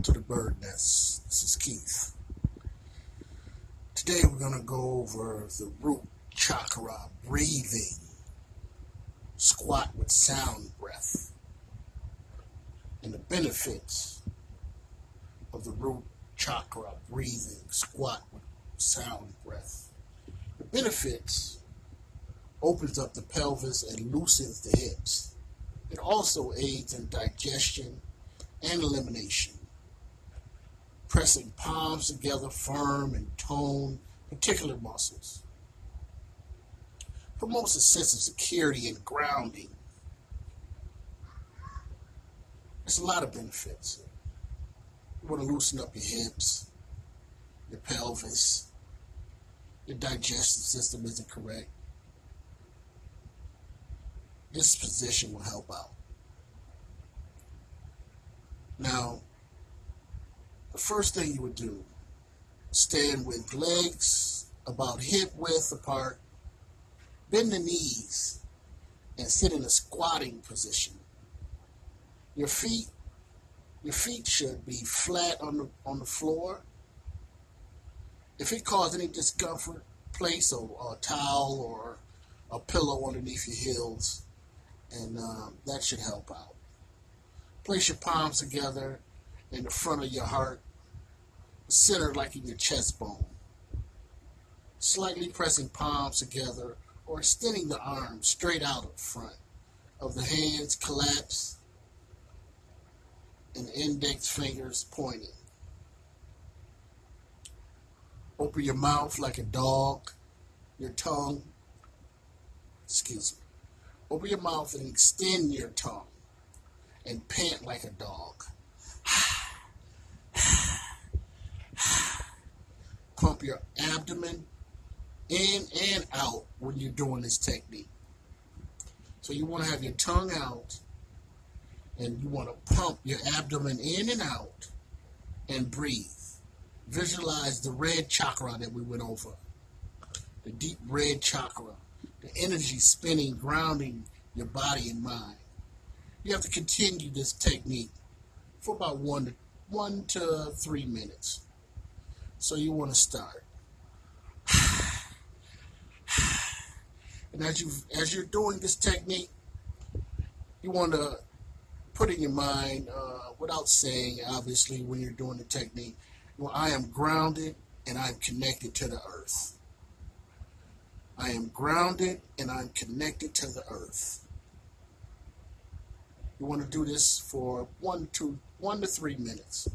Welcome to the Bird Nest. This is Keith. Today we're going to go over the root chakra breathing, squat with sound breath, and the benefits of the root chakra breathing, squat with sound breath. The benefits opens up the pelvis and loosens the hips. It also aids in digestion and elimination. Pressing palms together firm and tone particular muscles. Promotes a sense of security and grounding. There's a lot of benefits. You want to loosen up your hips, your pelvis, your digestive system isn't correct. This position will help out. Now, first thing you would do, stand with legs about hip width apart, bend the knees, and sit in a squatting position. Your feet, your feet should be flat on the on the floor. If it causes any discomfort, place a, a towel or a pillow underneath your heels, and um, that should help out. Place your palms together in the front of your heart, centered like in your chest bone. Slightly pressing palms together or extending the arms straight out in front of the hands collapse and index fingers pointing. Open your mouth like a dog, your tongue, excuse me. Open your mouth and extend your tongue and pant like a dog. Pump your abdomen in and out when you're doing this technique. So you want to have your tongue out and you want to pump your abdomen in and out and breathe. Visualize the red chakra that we went over. The deep red chakra. The energy spinning, grounding your body and mind you have to continue this technique for about one to one to three minutes. So you want to start. And as you as you're doing this technique, you want to put in your mind, uh, without saying, obviously, when you're doing the technique, well, I am grounded and I'm connected to the earth. I am grounded and I'm connected to the earth. You want to do this for one to one to three minutes.